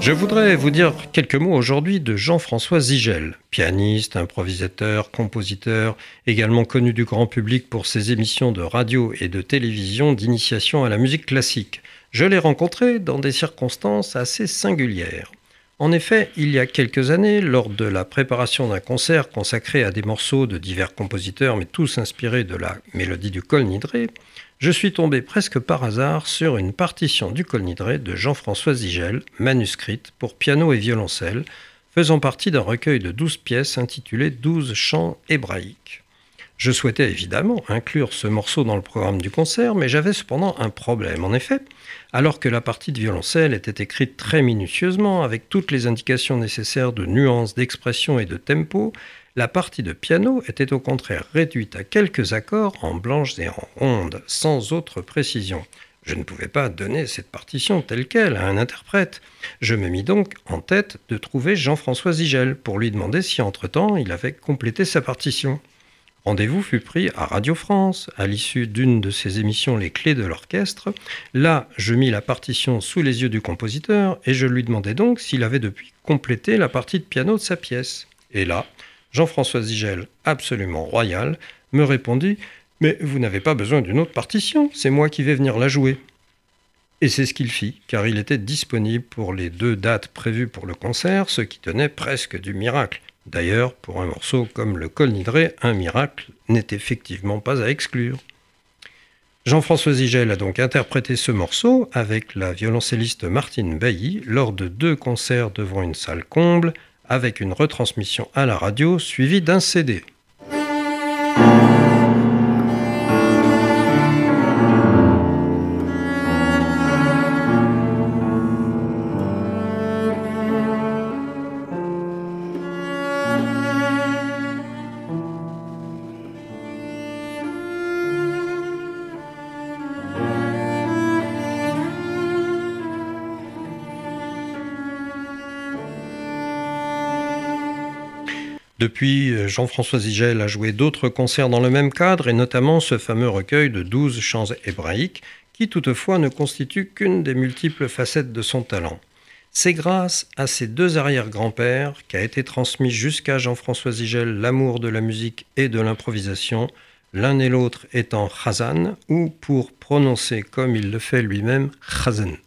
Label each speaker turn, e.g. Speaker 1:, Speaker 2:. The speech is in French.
Speaker 1: Je voudrais vous dire quelques mots aujourd'hui de Jean-François Zigel, pianiste, improvisateur, compositeur, également connu du grand public pour ses émissions de radio et de télévision d'initiation à la musique classique. Je l'ai rencontré dans des circonstances assez singulières. En effet, il y a quelques années, lors de la préparation d'un concert consacré à des morceaux de divers compositeurs, mais tous inspirés de la mélodie du col nidré, je suis tombé presque par hasard sur une partition du col nidré de Jean-François Zigel, manuscrite pour piano et violoncelle, faisant partie d'un recueil de douze pièces intitulé Douze chants hébraïques. Je souhaitais évidemment inclure ce morceau dans le programme du concert, mais j'avais cependant un problème. En effet, alors que la partie de violoncelle était écrite très minutieusement, avec toutes les indications nécessaires de nuances, d'expression et de tempo, la partie de piano était au contraire réduite à quelques accords en blanches et en rondes, sans autre précision. Je ne pouvais pas donner cette partition telle qu'elle à un interprète. Je me mis donc en tête de trouver Jean-François Zigel pour lui demander si entre-temps il avait complété sa partition. Rendez-vous fut pris à Radio France, à l'issue d'une de ses émissions Les Clés de l'orchestre. Là, je mis la partition sous les yeux du compositeur et je lui demandai donc s'il avait depuis complété la partie de piano de sa pièce. Et là, Jean-François Zigel, absolument royal, me répondit Mais vous n'avez pas besoin d'une autre partition, c'est moi qui vais venir la jouer. Et c'est ce qu'il fit, car il était disponible pour les deux dates prévues pour le concert, ce qui tenait presque du miracle. D'ailleurs, pour un morceau comme le Col Nidré, un miracle n'est effectivement pas à exclure. Jean-François Zigel a donc interprété ce morceau avec la violoncelliste Martine Bailly lors de deux concerts devant une salle comble, avec une retransmission à la radio suivie d'un CD. Depuis, euh, Jean-François Zigel a joué d'autres concerts dans le même cadre, et notamment ce fameux recueil de douze chants hébraïques, qui toutefois ne constitue qu'une des multiples facettes de son talent. C'est grâce à ses deux arrière-grands-pères qu'a été transmis jusqu'à Jean-François Zigel l'amour de la musique et de l'improvisation, l'un et l'autre étant Chazan, ou pour prononcer comme il le fait lui-même, Chazen.